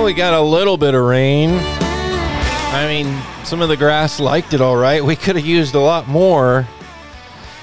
Well, we got a little bit of rain. I mean, some of the grass liked it all right. We could have used a lot more.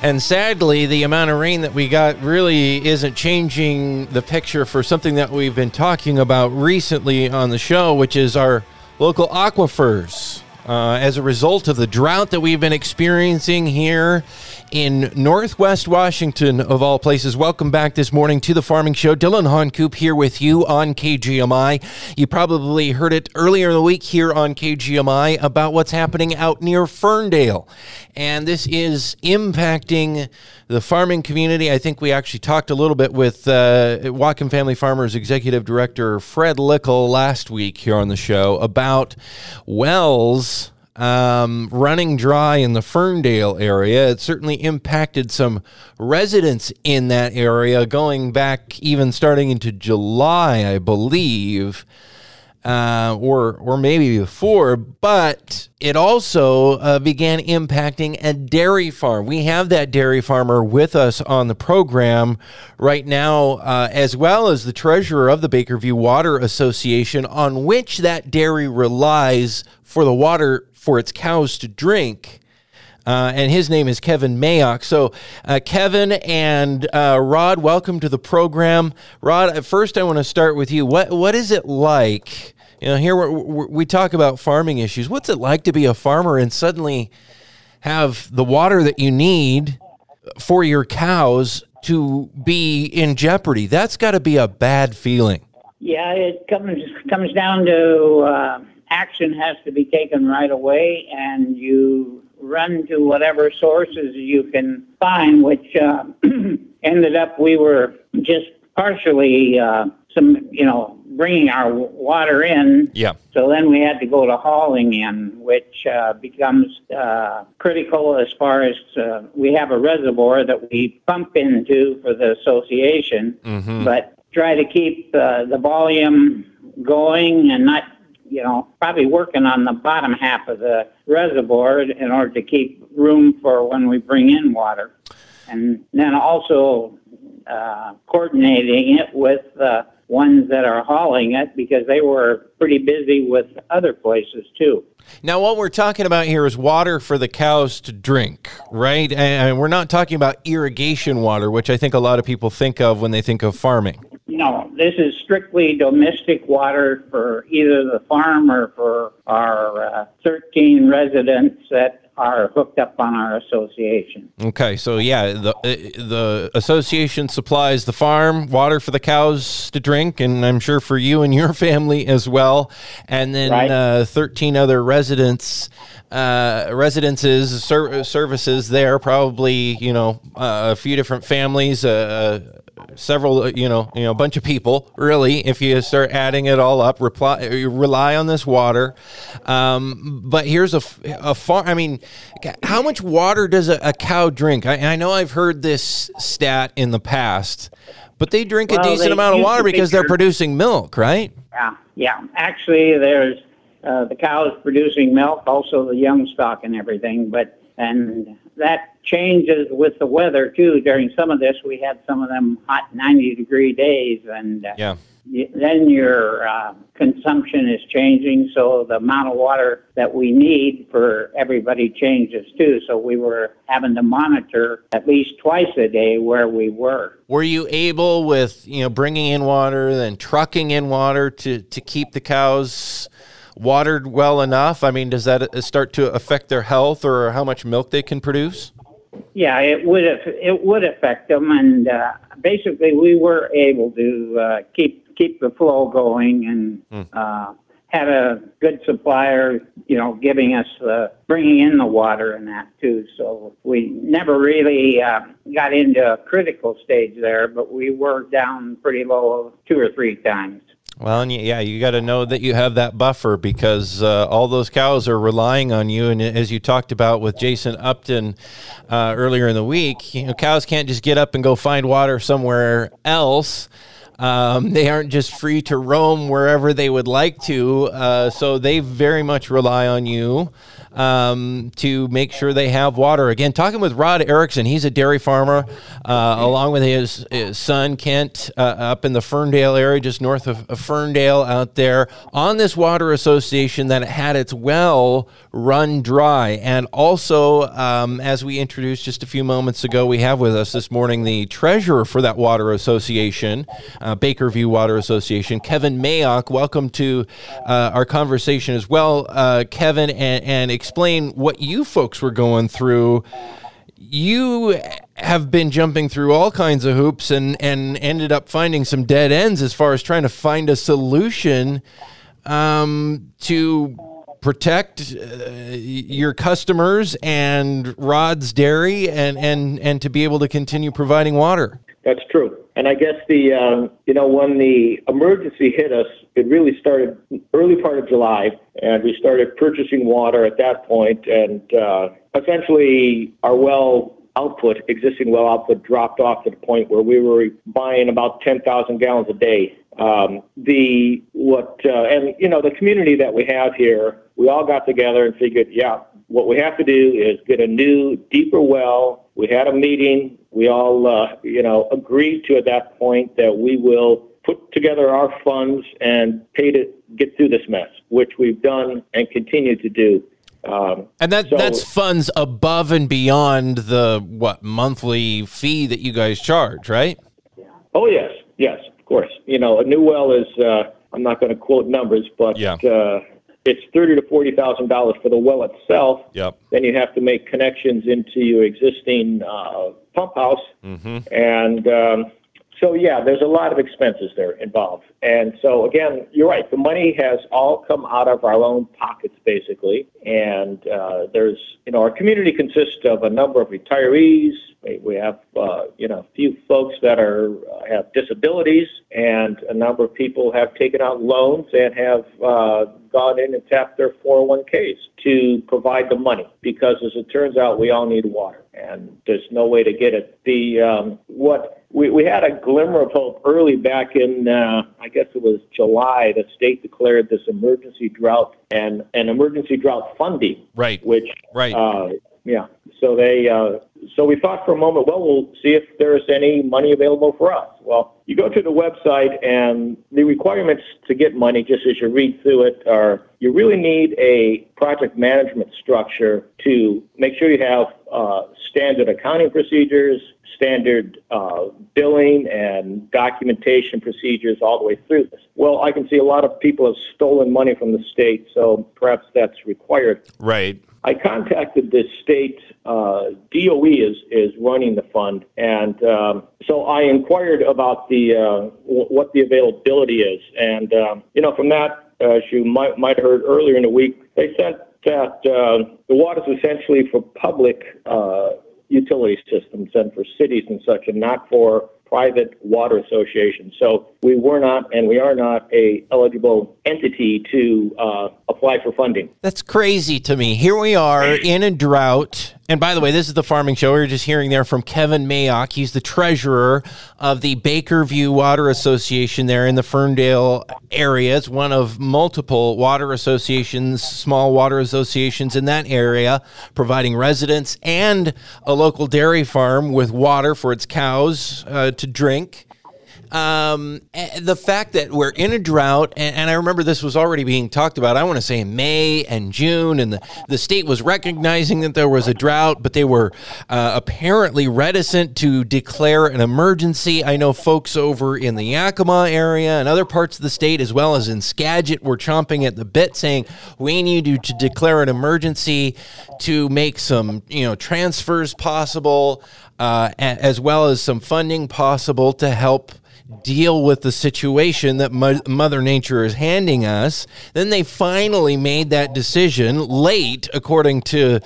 And sadly, the amount of rain that we got really isn't changing the picture for something that we've been talking about recently on the show, which is our local aquifers. Uh, as a result of the drought that we've been experiencing here in Northwest Washington, of all places. Welcome back this morning to the Farming Show. Dillon Honcoop here with you on KGMI. You probably heard it earlier in the week here on KGMI about what's happening out near Ferndale. And this is impacting the farming community. I think we actually talked a little bit with uh, Whatcom Family Farmers Executive Director Fred Likkel last week here on the show about wells um, running dry in the Ferndale area. It certainly impacted some residents in that area going back even starting into July, I believe. Uh, or or maybe before, but it also uh, began impacting a dairy farm. We have that dairy farmer with us on the program right now, uh, as well as the treasurer of the Bakerview Water Association, on which that dairy relies for the water for its cows to drink. Uh, and his name is Kevin Mayock. So, uh, Kevin and uh, Rod, welcome to the program. Rod, first, I want to start with you. What what is it like? You know, here we're, we're, we talk about farming issues. What's it like to be a farmer and suddenly have the water that you need for your cows to be in jeopardy? That's got to be a bad feeling. Yeah, it comes comes down to uh, action has to be taken right away, and you run to whatever sources you can find, which uh, ended up we were just partially uh, some, you know, bringing our water in. Yeah. So then we had to go to hauling in, which uh, becomes uh, critical as far as uh, we have a reservoir that we pump into for the association, Mm-hmm. but try to keep uh, the volume going and not, you know, probably working on the bottom half of the reservoir in order to keep room for when we bring in water. And then also uh, coordinating it with uh, ones that are hauling it because they were pretty busy with other places too. Now, what we're talking about here is water for the cows to drink, right? And we're not talking about irrigation water, which I think a lot of people think of when they think of farming. No, this is strictly domestic water for either the farm or for our uh, 13 residents that are hooked up on our association. Okay, so yeah, the uh, the association supplies the farm water for the cows to drink, and I'm sure for you and your family as well. And then Right. uh, 13 other residents, uh, residences, ser- services there. Probably you know uh, a few different families. Uh, several, uh, you know, you know, a bunch of people. Really, if you start adding it all up, reply, rely on this water. Um, but here's a, a farm. I mean, how much water does a, a cow drink? I, I know I've heard this stat in the past, but they drink a decent amount of water because they're producing milk, right? Yeah, yeah. Actually, there's uh, the cows producing milk, also the young stock and everything. But and that changes with the weather too. During some of this, we had some of them hot 90 degree days, and uh, Yeah. y- then your uh, consumption is changing. So the amount of water that we need for everybody changes too. So we were having to monitor at least twice a day where we were. Were you able with you know bringing in water, then trucking in water to to keep the cows watered well enough? I mean, does that uh, start to affect their health or how much milk they can produce? Yeah, it would it would affect them, and uh, basically we were able to uh, keep keep the flow going and uh, had a good supplier, you know, giving us the bringing in the water and that too. So we never really uh, got into a critical stage there, but we were down pretty low two or three times. Well, and y- yeah, you got to know that you have that buffer because uh, all those cows are relying on you. And as you talked about with Jason Upton uh, earlier in the week, you know, cows can't just get up and go find water somewhere else. Um, they aren't just free to roam wherever they would like to, uh, so they very much rely on you um, to make sure they have water. Again, talking with Rod Erickson, he's a dairy farmer, uh, along with his, his son Kent, uh, up in the Ferndale area, just north of, of Ferndale, out there on this water association that had its well run dry, and also um, as we introduced just a few moments ago, we have with us this morning the treasurer for that water association, uh, Bakerview Water Association, Kevin Mayock. Welcome to uh, our conversation as well, uh, Kevin, and, and explain what you folks were going through. You have been jumping through all kinds of hoops and, and ended up finding some dead ends as far as trying to find a solution um, to protect uh, your customers and Rod's Dairy and, and, and to be able to continue providing water. That's true. And I guess the, um, you know, when the emergency hit us, it really started early part of July, and we started purchasing water at that point, and uh, essentially our well output, existing well output, dropped off to the point where we were buying about 10,000 gallons a day. Um, the what uh, and you know the community that we have here we all got together and figured, yeah, what we have to do is get a new, deeper well. We had a meeting. We all, uh, you know, agreed to at that point that we will put together our funds and pay to get through this mess, which we've done and continue to do. Um, and that so, that's funds above and beyond the what monthly fee that you guys charge, right? Oh yes, yes, of course. You know, a new well is. Uh, I'm not going to quote numbers, but yeah. uh, it's thirty to forty thousand dollars for the well itself. Yep. Then you have to make connections into your existing uh, pump house, mm-hmm. and um, so yeah, there's a lot of expenses there involved. And so again, you're right. The money has all come out of our own pockets basically, and uh, there's you know our community consists of a number of retirees. We have, uh, you know, a few folks that are uh, have disabilities, and a number of people have taken out loans and have gone in and tapped their 401ks to provide the money because, as it turns out, we all need water, and there's no way to get it. The um, what we, we had a glimmer of hope early back in, uh, I guess it was July. The state declared this emergency drought and an emergency drought funding, right? Which right. Uh, yeah. So they, uh, so we thought for a moment, well, we'll see if there's any money available for us. Well, you go to the website, and the requirements to get money, just as you read through it, are you really need a project management structure to make sure you have uh, standard accounting procedures, standard uh, billing and documentation procedures all the way through this. Well, I can see a lot of people have stolen money from the state, so perhaps that's required. Right. I contacted the state. Uh, DOE is is running the fund, and um, so I inquired about the uh, w- what the availability is, and um, you know from that, as you might might have heard earlier in the week, they said that uh, the water is essentially for public uh, utility systems and for cities and such, and not for private water association. So we were not and we are not a eligible entity to uh, apply for funding. That's crazy to me. Here we are in a drought. And by the way, this is the farming show. We are just hearing there from Kevin Mayock. He's the treasurer of the Bakerview Water Association there in the Ferndale area. It's one of multiple water associations, small water associations in that area, providing residents and a local dairy farm with water for its cows uh, to drink. Um, the fact that we're in a drought, and, and, I remember this was already being talked about, I want to say in May and June, and the, the state was recognizing that there was a drought, but they were uh, apparently reticent to declare an emergency. I know folks over in the Yakima area and other parts of the state, as well as in Skagit, were chomping at the bit saying, we need you to declare an emergency to make some, you know, transfers possible. Uh, as well as some funding possible to help deal with the situation that Mo- Mother Nature is handing us. Then they finally made that decision late, according to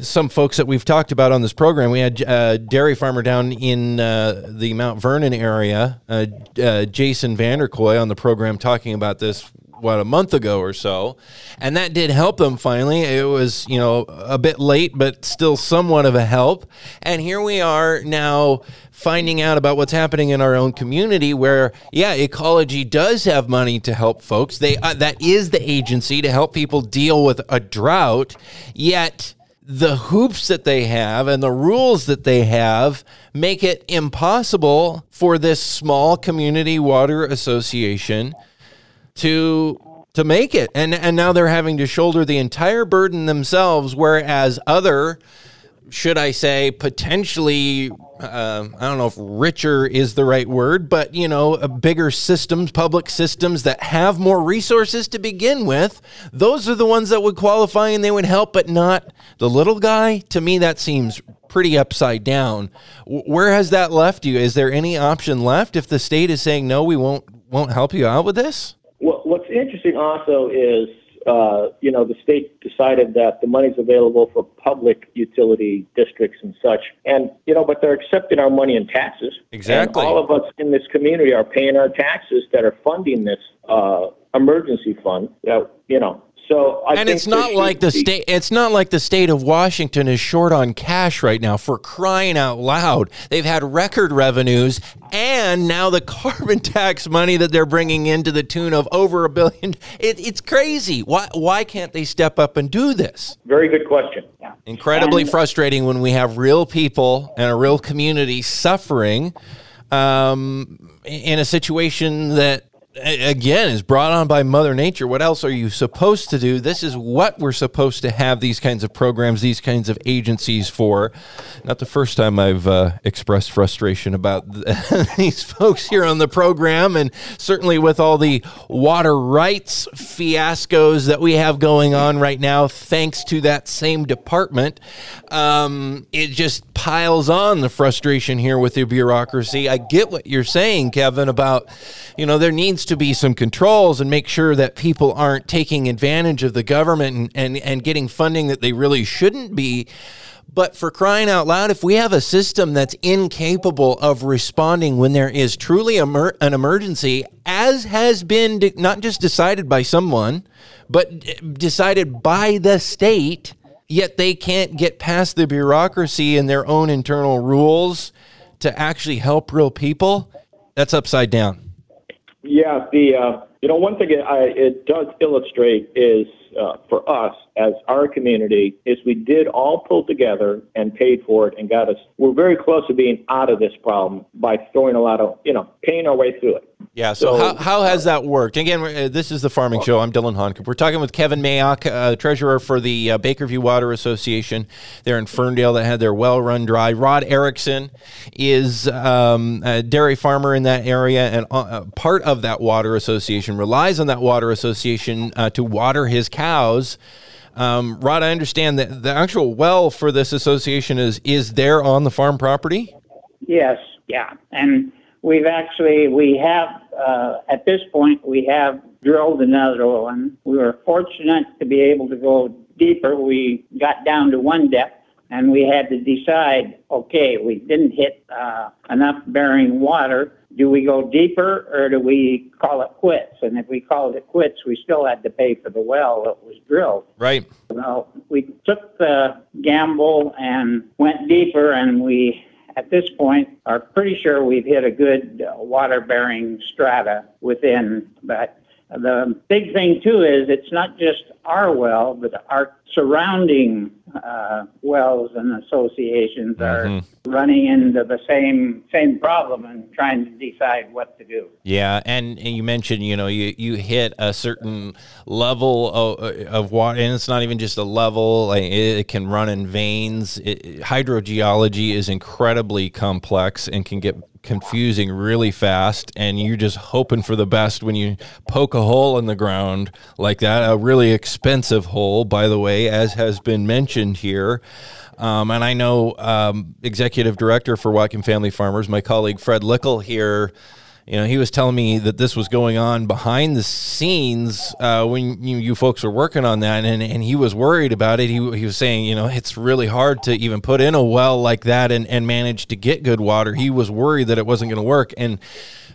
some folks that we've talked about on this program. We had a uh, dairy farmer down in uh, the Mount Vernon area, uh, uh, Jason Vander Kooy, on the program talking about this what a month ago or so, and that did help them finally. It was you know a bit late, but still somewhat of a help. And here we are now finding out about what's happening in our own community where yeah ecology does have money to help folks they uh, that is the agency to help people deal with a drought yet the hoops that they have and the rules that they have make it impossible for this small community water association to to make it and and now they're having to shoulder the entire burden themselves whereas other should I say, potentially, uh, I don't know if richer is the right word, but, you know, bigger systems, public systems that have more resources to begin with, those are the ones that would qualify and they would help, but not the little guy. To me, that seems pretty upside down. Where has that left you? Is there any option left if the state is saying, no, we won't, won't help you out with this? Well, what's interesting also is uh, you know, the state decided that the money's available for public utility districts and such. And, you know, but they're accepting our money in taxes. Exactly. And all of us in this community are paying our taxes that are funding this uh, emergency fund that, you know, so I and it's not like the state. It's not like the state of Washington is short on cash right now. For crying out loud, they've had record revenues, and now the carbon tax money that they're bringing in to the tune of over a billion. It, it's crazy. Why? Why can't they step up and do this? Very good question. Yeah. Incredibly and- frustrating when we have real people and a real community suffering um, in a situation that again is brought on by mother nature. What else are you supposed to do? This is what we're supposed to have these kinds of programs these kinds of agencies for. Not the first time i've uh, expressed frustration about these folks here on the program and certainly with all the water rights fiascos that we have going on right now thanks to that same department um, it just piles on the frustration here with the bureaucracy. I get what you're saying kevin about you know there needs to be some controls and make sure that people aren't taking advantage of the government and, and, and getting funding that they really shouldn't be. But for crying out loud, if we have a system that's incapable of responding when there is truly emer- an emergency, as has been de- not just decided by someone, but d- decided by the state, yet they can't get past the bureaucracy and their own internal rules to actually help real people, that's upside down. Yeah, the uh, you know one thing it, I, it does illustrate is uh, for us as our community is we did all pull together and paid for it and got us. We're very close to being out of this problem by throwing a lot of you know paying our way through it. Yeah. So, so how, how has that worked? Again, uh, this is the Farming Show. I'm Dillon Honcoop. We're talking with Kevin Mayock, uh, treasurer for the uh, Bakerview Water Association there in Ferndale that had their well run dry. Rod Erickson is um, a dairy farmer in that area and uh, part of that water association relies on that water association uh, to water his cows. Um, Rod, I understand that the actual well for this association is is there on the farm property. Yes. Yeah. And We've actually, we have, uh, at this point, we have drilled another one. We were fortunate to be able to go deeper. We got down to one depth and we had to decide, okay, we didn't hit uh, enough bearing water. Do we go deeper or do we call it quits? And if we called it quits, we still had to pay for the well that was drilled. Right. Well, we took the gamble and went deeper and we at this point are pretty sure we've hit a good water bearing strata within. But the big thing too is it's not just our well, but our surrounding uh, wells and associations mm-hmm. are running into the same same problem and trying to decide what to do. Yeah, and, and you mentioned you know you you hit a certain level of, of water, and it's not even just a level; like it, it can run in veins. It, hydrogeology is incredibly complex and can get confusing really fast and you're just hoping for the best when you poke a hole in the ground like that. A really expensive hole by the way as has been mentioned here. Um, and i know um, executive director for Whatcom family farmers my colleague fred likkel here you know, he was telling me that this was going on behind the scenes uh, when you, you folks were working on that, and, and he was worried about it. He, he was saying, you know, it's really hard to even put in a well like that and, and manage to get good water. He was worried that it wasn't going to work. And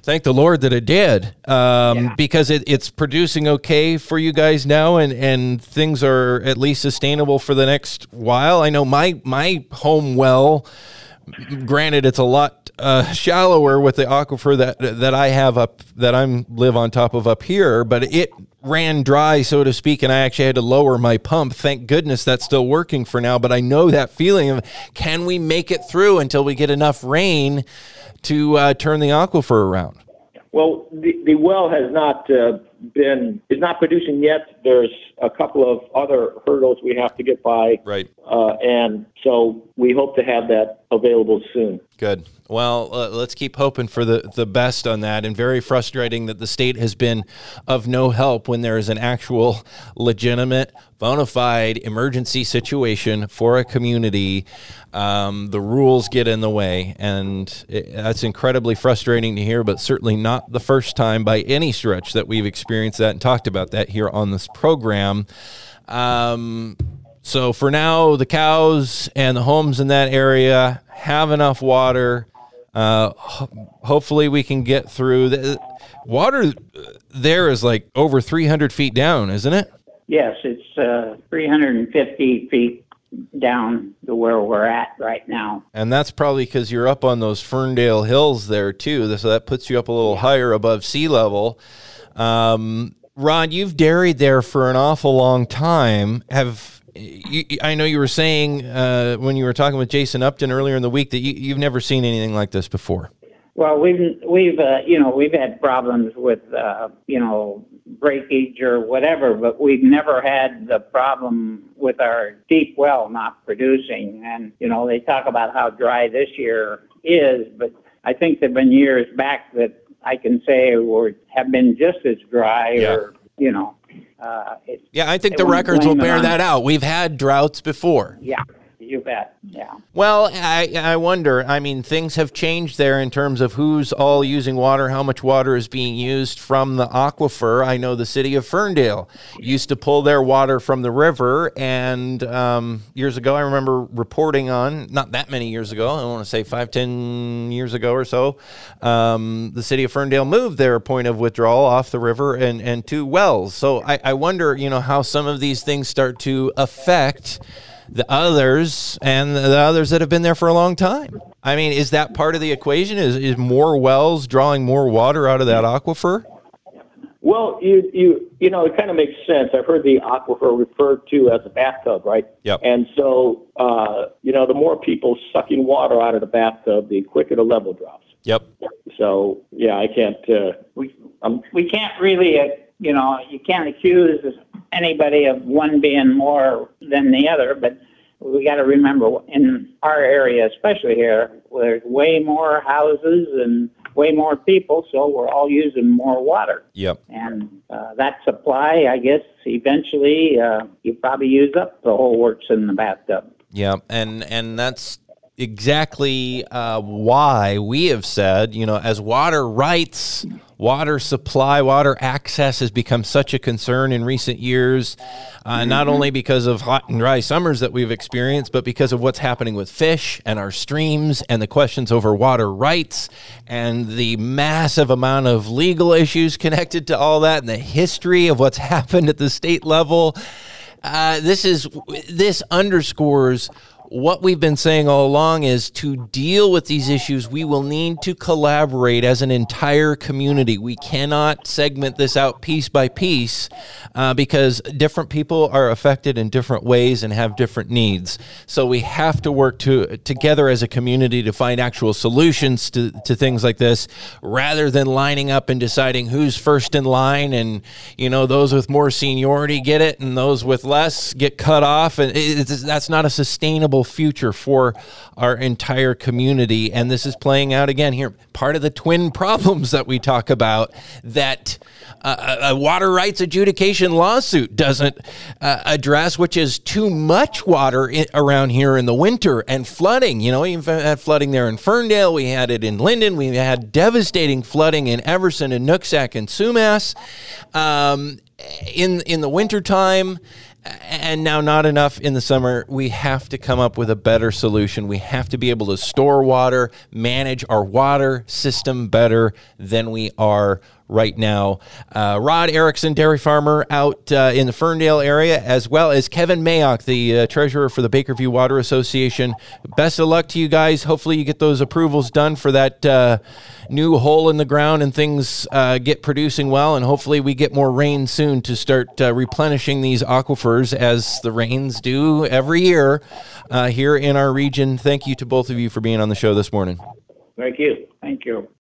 Thank the Lord that it did, um, yeah. because it, it's producing okay for you guys now, and, and things are at least sustainable for the next while. I know my my home well granted it's a lot uh, shallower with the aquifer that that I have up that I'm live on top of up here, but it ran dry, so to speak, and I actually had to lower my pump. Thank goodness that's still working for now. But I know that feeling of can we make it through until we get enough rain to uh, turn the aquifer around? Well, the, the well has not uh, been is not producing yet. There's a couple of other hurdles we have to get by. Right. Uh, and so we hope to have that available soon. Good. Well, uh, let's keep hoping for the, the best on that. And very frustrating that the state has been of no help when there is an actual, legitimate, bona fide emergency situation for a community. Um, the rules get in the way. And it, that's incredibly frustrating to hear, but certainly not the first time by any stretch that we've experienced that and talked about that here on this program. Um, so for now, the cows and the homes in that area have enough water. Uh, ho- hopefully, we can get through. The water there is like over 300 feet down, isn't it? Yes, it's uh, 350 feet down to where we're at right now. And that's probably because you're up on those Ferndale hills there too. So that puts you up a little higher above sea level. Um, Rod, you've dairied there for an awful long time. Have you, I know you were saying uh, when you were talking with Jason Upton earlier in the week that you, have never seen anything like this before. Well, we've we've uh, you know we've had problems with uh, you know breakage or whatever, but we've never had the problem with our deep well not producing. And you know they talk about how dry this year is, but I think there've been years back that I can say were have been just as dry yeah. or you know uh, yeah, I think the records will bear that out. We've had droughts before. Yeah, you bet. Yeah. Well, I, I wonder. I mean, things have changed there in terms of who's all using water, how much water is being used from the aquifer. I know the city of Ferndale used to pull their water from the river, and um, years ago, I remember reporting on not that many years ago. I want to say five, ten years ago or so. Um, the city of Ferndale moved their point of withdrawal off the river and and to wells. So I, I wonder, you know, how some of these things start to affect the others and the others that have been there for a long time. I mean, is that part of the equation? Is is more wells drawing more water out of that aquifer? Well, you you you know, it kind of makes sense. I've heard the aquifer referred to as a bathtub, right? Yep. And so, uh, you know, the more people sucking water out of the bathtub, the quicker the level drops. Yep. So, yeah, I can't. Uh, we um, we can't really, uh, you know, you can't accuse anybody of one being more than the other, but we got to remember in our area, especially here, there's way more houses and way more people, so we're all using more water. Yep. And uh, that supply, I guess, eventually uh, you probably use up the whole works in the bathtub. Yeah, and and that's exactly uh, why we have said, you know, as water rights, water supply, water access has become such a concern in recent years, uh, mm-hmm. not only because of hot and dry summers that we've experienced, but because of what's happening with fish and our streams and the questions over water rights and the massive amount of legal issues connected to all that and the history of what's happened at the state level. Uh, this is this underscores what we've been saying all along is to deal with these issues, we will need to collaborate as an entire community. We cannot segment this out piece by piece uh, because different people are affected in different ways and have different needs. So we have to work to, together as a community to find actual solutions to, to things like this rather than lining up and deciding who's first in line and, you know, those with more seniority get it and those with less get cut off. And that's not a sustainable future for our entire community. And this is playing out again here. Part of the twin problems that we talk about that uh, a water rights adjudication lawsuit doesn't uh, address, which is too much water in, around here in the winter and flooding. You know, we had flooding there in Ferndale, we had it in Lynden, we had devastating flooding in Everson and Nooksack and Sumas. Um, in in the wintertime and now not enough in the summer. We have to come up with a better solution. We have to be able to store water, manage our water system better than we are right now. Uh, Rod Erickson, dairy farmer out uh, in the Ferndale area, as well as Kevin Mayock, the uh, treasurer for the Bakerview Water Association. Best of luck to you guys. Hopefully, you get those approvals done for that uh, new hole in the ground and things uh, get producing well. And hopefully, we get more rain soon to start uh, replenishing these aquifers as the rains do every year here in our region. Thank you to both of you for being on the show this morning. Thank you. Thank you.